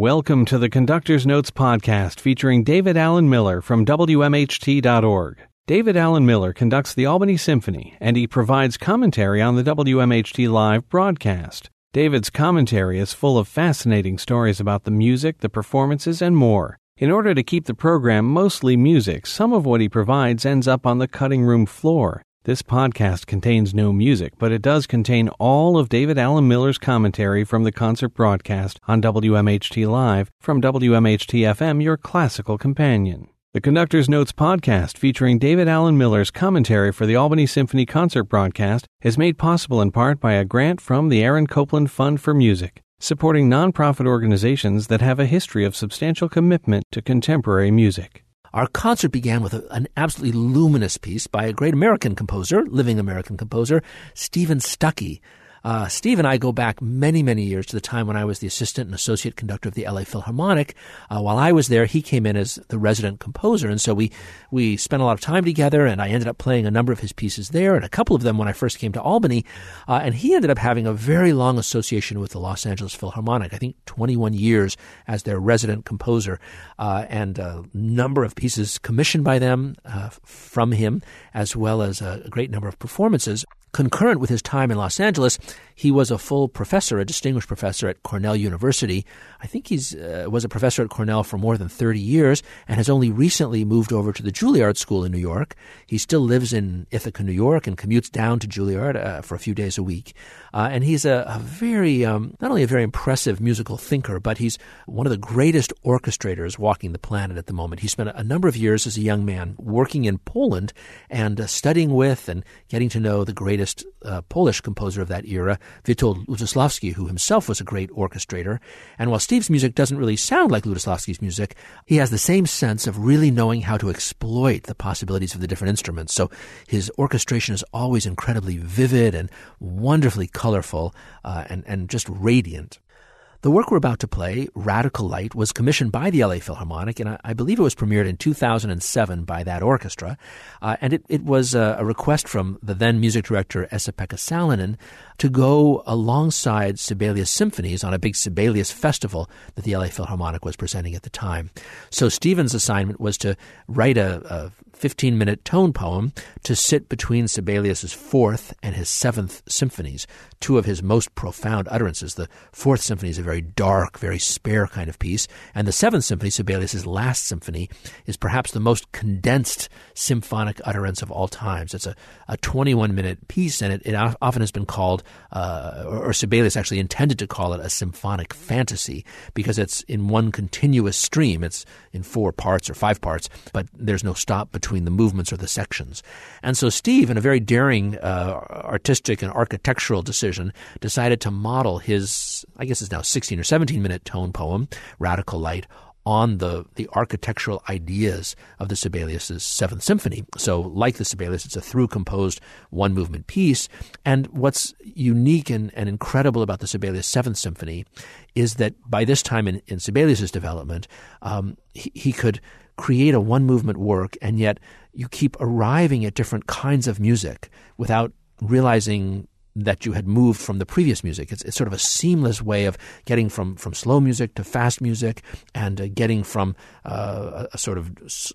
Welcome to the Conductor's Notes podcast featuring David Alan Miller from WMHT.org. David Alan Miller conducts the Albany Symphony and he provides commentary on the WMHT live broadcast. David's commentary is full of fascinating stories about the music, the performances, and more. In order to keep the program mostly music, some of what he provides ends up on the cutting room floor. This podcast contains no music, but it does contain all of David Alan Miller's commentary from the concert broadcast on WMHT Live from WMHT FM, your classical companion. The Conductor's Notes podcast featuring David Alan Miller's commentary for the Albany Symphony concert broadcast is made possible in part by a grant from the Aaron Copland Fund for Music, supporting nonprofit organizations that have a history of substantial commitment to contemporary music. Our concert began with an absolutely luminous piece by a great American composer, living American composer, Steven Stucky, uh, Steve and I go back many, many years to the time when I was the assistant and associate conductor of the LA Philharmonic. Uh, while I was there, he came in as the resident composer, and so we we spent a lot of time together. And I ended up playing a number of his pieces there, and a couple of them when I first came to Albany. Uh, and he ended up having a very long association with the Los Angeles Philharmonic. I think 21 years as their resident composer, uh, and a number of pieces commissioned by them uh, from him, as well as a great number of performances. Concurrent with his time in Los Angeles, he was a full professor, a distinguished professor at Cornell University. I think he uh, was a professor at Cornell for more than 30 years and has only recently moved over to the Juilliard School in New York. He still lives in Ithaca, New York, and commutes down to Juilliard uh, for a few days a week. Uh, and he's a, a very, um, not only a very impressive musical thinker, but he's one of the greatest orchestrators walking the planet at the moment. He spent a number of years as a young man working in Poland and uh, studying with and getting to know the greatest uh, Polish composer of that era, Witold Lutosławski, who himself was a great orchestrator. And while Steve's music doesn't really sound like Lutosławski's music, he has the same sense of really knowing how to exploit the possibilities of the different instruments. So his orchestration is always incredibly vivid and wonderfully colorful uh, and, and just radiant. The work we're about to play, Radical Light, was commissioned by the LA Philharmonic, and I, I believe it was premiered in 2007 by that orchestra. Uh, and it, it was a, a, request from the then music director, Esa-Pekka Salonen, to go alongside Sibelius symphonies on a big Sibelius festival that the LA Philharmonic was presenting at the time. So Steven's assignment was to write a, a 15 minute tone poem to sit between Sibelius's fourth and his seventh symphonies, two of his most profound utterances. The fourth symphony is a very dark, very spare kind of piece, and the seventh symphony, Sibelius's last symphony, is perhaps the most condensed symphonic utterance of all times. It's a, a 21 minute piece, and it, it often has been called, uh, or, or Sibelius actually intended to call it a symphonic fantasy because it's in one continuous stream. It's in four parts or five parts, but there's no stop between between the movements or the sections. And so Steve, in a very daring uh, artistic and architectural decision, decided to model his, I guess it's now 16 or 17 minute tone poem, Radical Light, on the, the architectural ideas of the Sibelius' Seventh Symphony. So, like the Sibelius, it's a through composed one movement piece. And what's unique and, and incredible about the Sibelius Seventh Symphony is that by this time in, in Sibelius' development, um, he, he could create a one movement work and yet you keep arriving at different kinds of music without realizing that you had moved from the previous music. It's, it's sort of a seamless way of getting from, from slow music to fast music and uh, getting from uh, a, sort of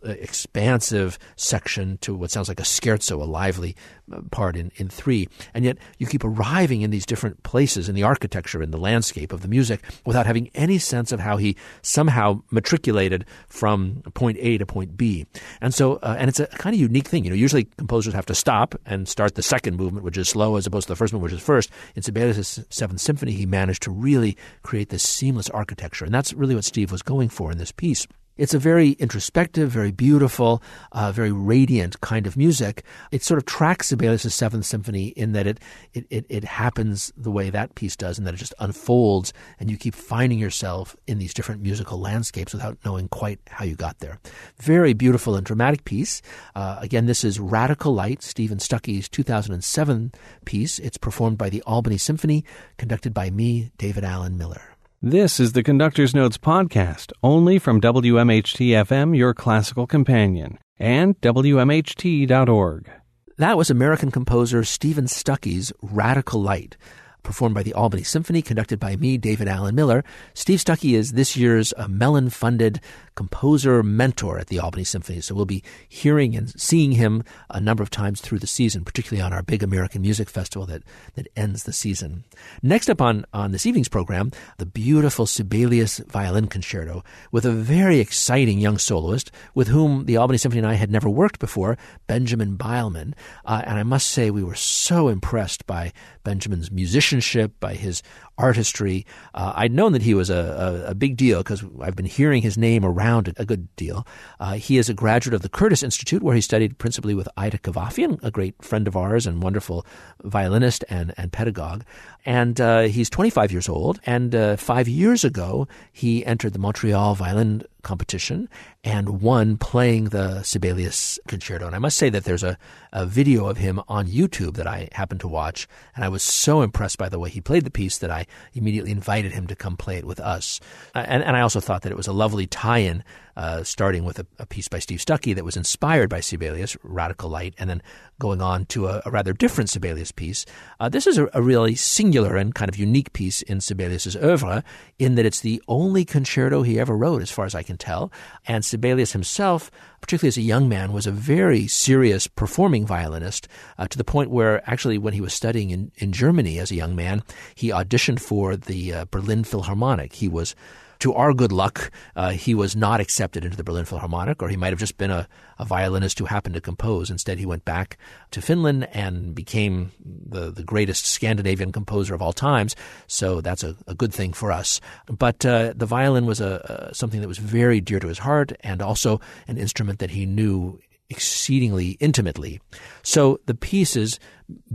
uh, expansive section to what sounds like a scherzo, a lively uh, part in, in three. And yet you keep arriving in these different places in the architecture, in the landscape of the music without having any sense of how he somehow matriculated from point A to point B. And so, uh, and it's a kind of unique thing. You know, usually composers have to stop and start the second movement, which is slow as opposed to the first which is first. In Sibelius' Seventh Symphony, he managed to really create this seamless architecture. And that's really what Steve was going for in this piece. It's a very introspective, very beautiful, uh, very radiant kind of music. It sort of tracks Sibelius' Seventh Symphony in that it, it, it, it happens the way that piece does, and that it just unfolds, and you keep finding yourself in these different musical landscapes without knowing quite how you got there. Very beautiful and dramatic piece. Uh, again, this is Radical Light, Steven Stucky's 2007 piece. It's performed by the Albany Symphony, conducted by me, David Alan Miller. This is the Conductor's Notes podcast, only from WMHT FM, your classical companion, and WMHT.org. That was American composer Steven Stucky's Radical Light, performed by the Albany Symphony, conducted by me, David Alan Miller. Steve Stucky is this year's uh, Mellon funded composer mentor at the Albany Symphony. So we'll be hearing and seeing him a number of times through the season, particularly on our big American Music Festival that, that ends the season. Next up on, on this evening's program, the beautiful Sibelius Violin Concerto with a very exciting young soloist with whom the Albany Symphony and I had never worked before, Benjamin Beilman. Uh, and I must say, we were so impressed by Benjamin's musicianship, by his artistry. Uh, I'd known that he was a, a, a big deal because I've been hearing his name around a, good deal. Uh, he is a graduate of the Curtis Institute, where he studied principally with Ida Kavafian, a great friend of ours and wonderful violinist and, and pedagogue. And uh, he's 25 years old. And uh, five years ago, he entered the Montreal Violin competition and won playing the Sibelius concerto. And I must say that there's a, a video of him on YouTube that I happened to watch. And I was so impressed by the way he played the piece that I immediately invited him to come play it with us. Uh, and, and I also thought that it was a lovely tie in uh, starting with a, a, piece by Steve Stucky that was inspired by Sibelius, Radical Light, and then going on to a, a rather different Sibelius piece. Uh, this is a, a, really singular and kind of unique piece in Sibelius's oeuvre in that it's the only concerto he ever wrote, as far as I can tell. And Sibelius himself, particularly as a young man, was a very serious performing violinist uh, to the point where actually when he was studying in, in Germany as a young man, he auditioned for the uh, Berlin Philharmonic. He was to our good luck, uh, he was not accepted into the Berlin Philharmonic, or he might have just been a, a, violinist who happened to compose. Instead, he went back to Finland and became the, the greatest Scandinavian composer of all times. So that's a, a good thing for us. But uh, the violin was a, a, something that was very dear to his heart and also an instrument that he knew exceedingly intimately. So the piece is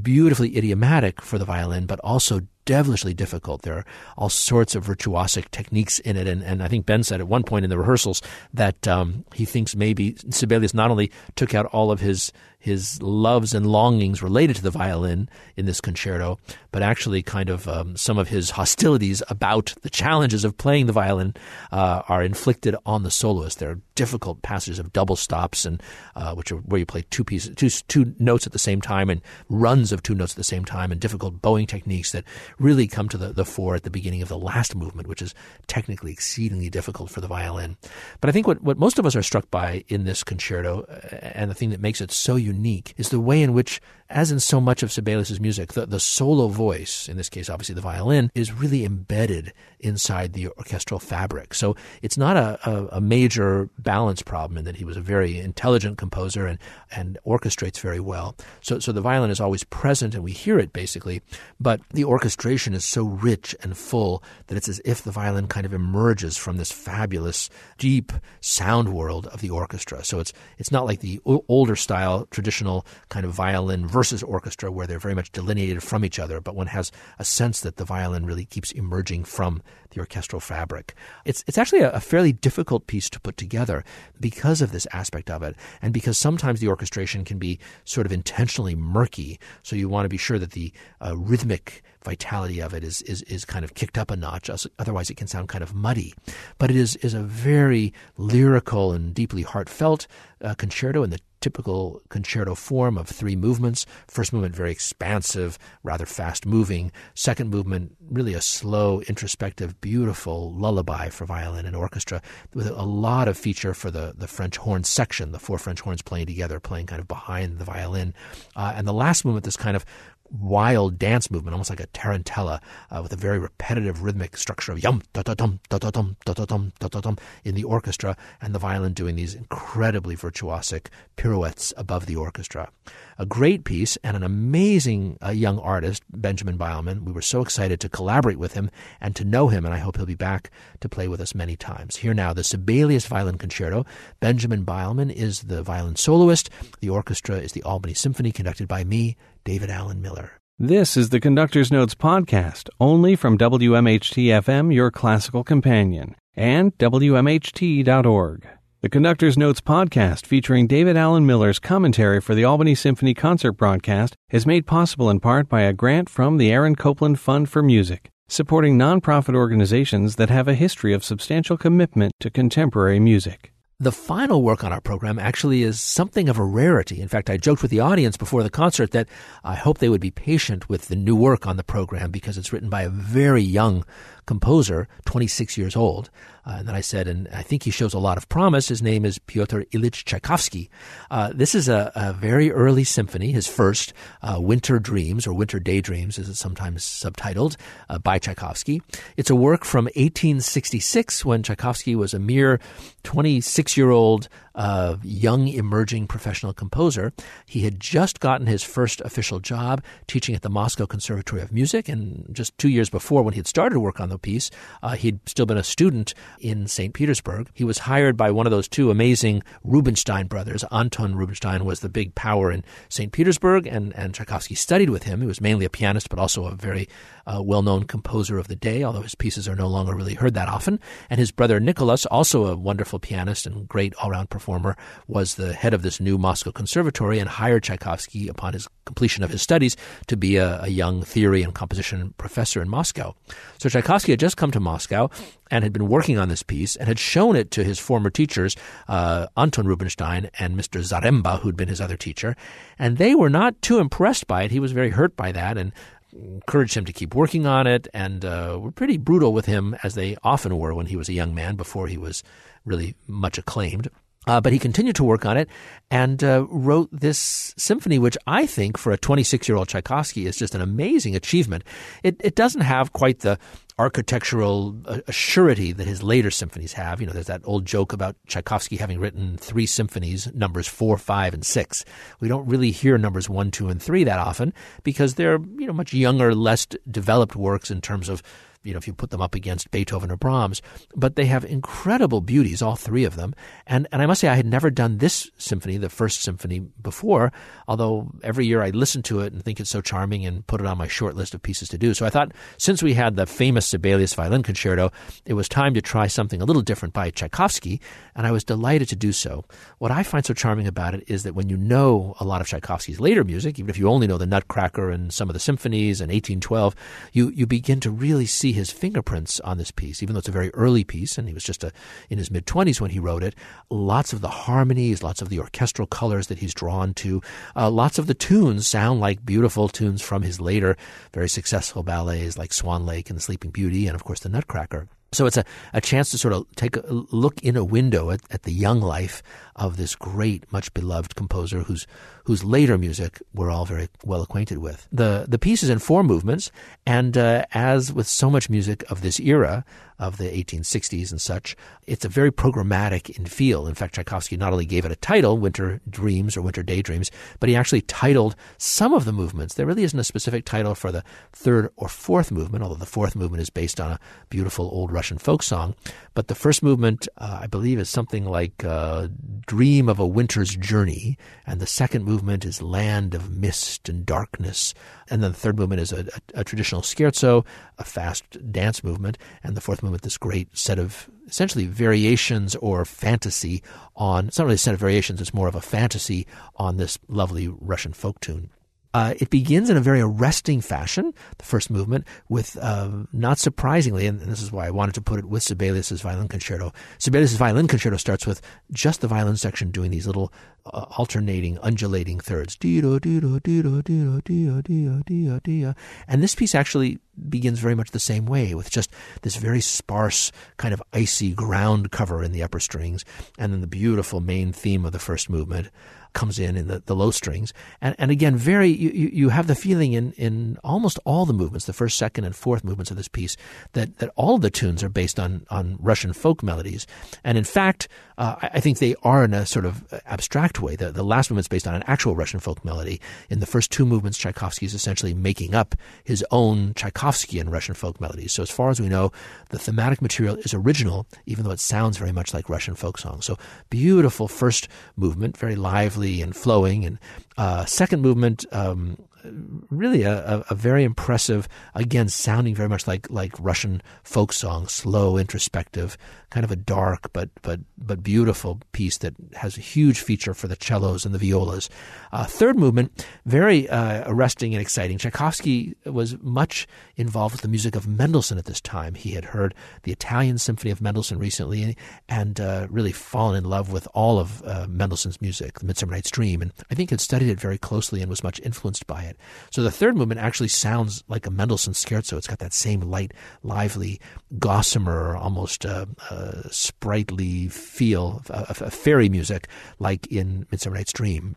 beautifully idiomatic for the violin, but also devilishly difficult. There are all sorts of virtuosic techniques in it. And, and I think Ben said at one point in the rehearsals that um, he thinks maybe Sibelius not only took out all of his his loves and longings related to the violin in this concerto, but actually kind of um, some of his hostilities about the challenges of playing the violin uh, are inflicted on the soloist. There are difficult passages of double stops and uh, which are where you play two pieces, two two notes at the same time, and runs of two notes at the same time, and difficult bowing techniques that really come to the, the fore at the beginning of the last movement, which is technically exceedingly difficult for the violin. But I think what, what most of us are struck by in this concerto, uh, and the thing that makes it so unique unique is the way in which, as in so much of Sibelius's music, the, the solo voice, in this case obviously the violin, is really embedded inside the orchestral fabric. So it's not a, a, a major balance problem in that he was a very intelligent composer and, and orchestrates very well. So, so the violin is always present and we hear it basically, but the orchestration is so rich and full that it's as if the violin kind of emerges from this fabulous, deep sound world of the orchestra. So it's, it's not like the older style traditional kind of violin versus orchestra where they're very much delineated from each other, but one has a sense that the violin really keeps emerging from the orchestral fabric. It's, it's actually a, a fairly difficult piece to put together because of this aspect of it, and because sometimes the orchestration can be sort of intentionally murky. So you want to be sure that the uh, rhythmic vitality of it is, is, is kind of kicked up a notch. Otherwise, it can sound kind of muddy. But it is, is a very lyrical and deeply heartfelt uh, concerto in the typical concerto form of three movements. First movement, very expansive, rather fast moving. Second movement, really a slow, introspective, beautiful lullaby for violin and orchestra with a lot of feature for the, the French horn section, the four French horns playing together, playing kind of behind the violin. Uh, and the last movement, this kind of wild dance movement, almost like a tarantella, uh, with a very repetitive rhythmic structure of yum da da dum da da dum da da dum da da dum in the orchestra, and the violin doing these incredibly virtuosic pirouettes above the orchestra. A great piece and an amazing uh, young artist, Benjamin Beilman. We were so excited to collaborate with him and to know him, and I hope he'll be back to play with us many times. Here now, the Sibelius Violin Concerto. Benjamin Beilman is the violin soloist. The orchestra is the Albany Symphony, conducted by me, David Alan Miller. This is the Conductor's Notes podcast, only from WMHT FM, your classical companion, and WMHT.org. The Conductor's Notes podcast, featuring David Alan Miller's commentary for the Albany Symphony concert broadcast, is made possible in part by a grant from the Aaron Copland Fund for Music, supporting nonprofit organizations that have a history of substantial commitment to contemporary music. The final work on our program actually is something of a rarity. In fact, I joked with the audience before the concert that I hope they would be patient with the new work on the program because it's written by a very young composer, 26 years old. Uh, and then I said, and I think he shows a lot of promise. His name is Pyotr Ilyich Tchaikovsky. Uh, this is a, a, very early symphony, his first, uh, Winter Dreams, or Winter Daydreams, as it's sometimes subtitled, uh, by Tchaikovsky. It's a work from 1866 when Tchaikovsky was a mere 26 year old uh, young emerging professional composer. He had just gotten his first official job teaching at the Moscow Conservatory of Music, and just two years before, when he had started to work on the piece, uh, he'd still been a student in St. Petersburg. He was hired by one of those two amazing Rubinstein brothers. Anton Rubinstein was the big power in St. Petersburg, and, and Tchaikovsky studied with him. He was mainly a pianist, but also a very uh, well known composer of the day, although his pieces are no longer really heard that often. And his brother Nicholas, also a wonderful pianist and great all round performer, was the head of this new Moscow conservatory and hired Tchaikovsky upon his completion of his studies to be a, a young theory and composition professor in Moscow. So Tchaikovsky had just come to Moscow and had been working on this piece and had shown it to his former teachers, uh, Anton Rubinstein and Mr. Zaremba, who'd been his other teacher. And they were not too impressed by it. He was very hurt by that and encouraged him to keep working on it and uh, were pretty brutal with him, as they often were when he was a young man before he was really much acclaimed. Uh, but he continued to work on it and uh, wrote this symphony, which I think for a 26 year old Tchaikovsky is just an amazing achievement. It, it doesn't have quite the architectural surety that his later symphonies have. You know, there's that old joke about Tchaikovsky having written three symphonies, numbers four, five, and six. We don't really hear numbers one, two, and three that often because they're, you know, much younger, less developed works in terms of you know, if you put them up against Beethoven or Brahms, but they have incredible beauties, all three of them. And, and I must say, I had never done this symphony, the first symphony, before, although every year I listen to it and think it's so charming and put it on my short list of pieces to do. So I thought, since we had the famous Sibelius violin concerto, it was time to try something a little different by Tchaikovsky, and I was delighted to do so. What I find so charming about it is that when you know a lot of Tchaikovsky's later music, even if you only know the Nutcracker and some of the symphonies and 1812, you, you begin to really see see his fingerprints on this piece, even though it's a very early piece, and he was just a, in his mid 20s when he wrote it. Lots of the harmonies, lots of the orchestral colors that he's drawn to, uh, lots of the tunes sound like beautiful tunes from his later very successful ballets like Swan Lake and The Sleeping Beauty, and of course The Nutcracker. So it's a, a chance to sort of take a look in a window at, at the young life of this great, much beloved composer whose whose later music we're all very well acquainted with. The the piece is in four movements, and uh, as with so much music of this era, of the 1860s and such. It's a very programmatic in feel. In fact, Tchaikovsky not only gave it a title, Winter Dreams or Winter Daydreams, but he actually titled some of the movements. There really isn't a specific title for the third or fourth movement, although the fourth movement is based on a beautiful old Russian folk song. But the first movement, uh, I believe, is something like uh, Dream of a Winter's Journey, and the second movement is Land of Mist and Darkness. And then the third movement is a, a, a traditional scherzo, a fast dance movement, and the fourth movement, this great set of essentially variations or fantasy on, it's not really a set of variations, it's more of a fantasy on this lovely Russian folk tune. Uh, it begins in a very arresting fashion, the first movement, with uh, not surprisingly, and this is why I wanted to put it with Sibelius's violin concerto. Sibelius's violin concerto starts with just the violin section doing these little uh, alternating, undulating thirds. And this piece actually begins very much the same way, with just this very sparse, kind of icy ground cover in the upper strings, and then the beautiful main theme of the first movement comes in in the, the low strings. And, and again, very you, you have the feeling in, in almost all the movements, the first, second, and fourth movements of this piece, that, that all of the tunes are based on, on Russian folk melodies. And in fact, uh, I think they are in a sort of abstract way. The, the last movement's based on an actual Russian folk melody. In the first two movements, Tchaikovsky is essentially making up his own Tchaikovskyan Russian folk melodies. So as far as we know, the thematic material is original, even though it sounds very much like Russian folk songs. So beautiful first movement, very lively and flowing, and uh, second movement, um, really a, a, very impressive, again, sounding very much like, like Russian folk song, slow, introspective, kind of a dark but but but beautiful piece that has a huge feature for the cellos and the violas. Uh, third movement, very uh, arresting and exciting. Tchaikovsky was much involved with the music of Mendelssohn at this time. He had heard the Italian Symphony of Mendelssohn recently and uh, really fallen in love with all of uh, Mendelssohn's music, the Midsummer Night's Dream, and I think had studied it very closely and was much influenced by it. So the third movement actually sounds like a Mendelssohn scherzo. It's got that same light, lively, gossamer, almost uh, uh, sprightly feel of, of fairy music, like in Midsummer Night's Dream.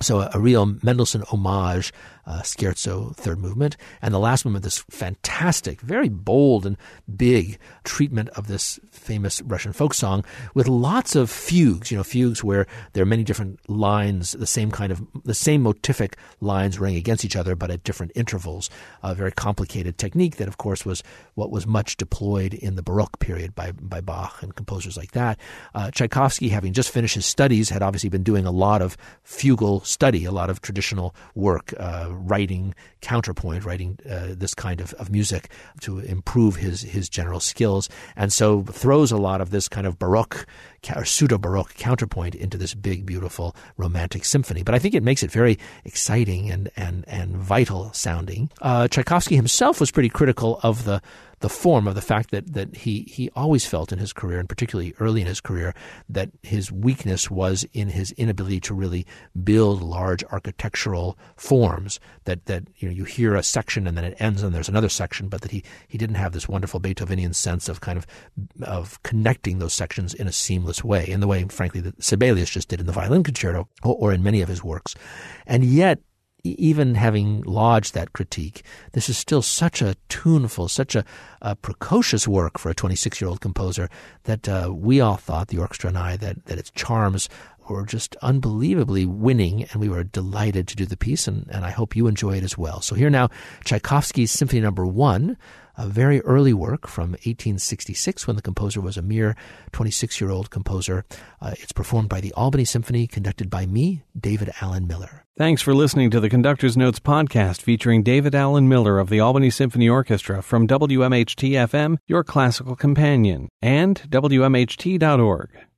So a, a, real Mendelssohn homage uh, scherzo third movement, and the last movement, this fantastic, very bold and big treatment of this famous Russian folk song with lots of fugues. You know, fugues where there are many different lines, the same kind of the same motific lines running against each other, but at different intervals. A very complicated technique that, of course, was what was much deployed in the Baroque period by by Bach and composers like that. Uh, Tchaikovsky, having just finished his studies, had obviously been doing a lot of fugal study, a lot of traditional work. Uh, writing counterpoint, writing uh, this kind of, of music to improve his his general skills, and so throws a lot of this kind of baroque or pseudo baroque counterpoint into this big, beautiful romantic symphony. But I think it makes it very exciting and and and vital sounding. Uh, Tchaikovsky himself was pretty critical of the the form of the fact that that he he always felt in his career, and particularly early in his career, that his weakness was in his inability to really build large architectural forms. That that you know you hear a section and then it ends and there's another section, but that he he didn't have this wonderful Beethovenian sense of kind of of connecting those sections in a seamless way, in the way, frankly, that Sibelius just did in the violin concerto or, or in many of his works, and yet even having lodged that critique, this is still such a tuneful, such a, a precocious work for a 26 year old composer that uh, we all thought, the orchestra and I, that, that its charms were just unbelievably winning, and we were delighted to do the piece, and, and I hope you enjoy it as well. So here now, Tchaikovsky's Symphony Number One, a very early work from 1866 when the composer was a mere 26 year old composer. Uh, it's performed by the Albany Symphony, conducted by me, David Alan Miller. Thanks for listening to the Conductor's Notes podcast featuring David Alan Miller of the Albany Symphony Orchestra from WMHT FM, your classical companion, and WMHT.org.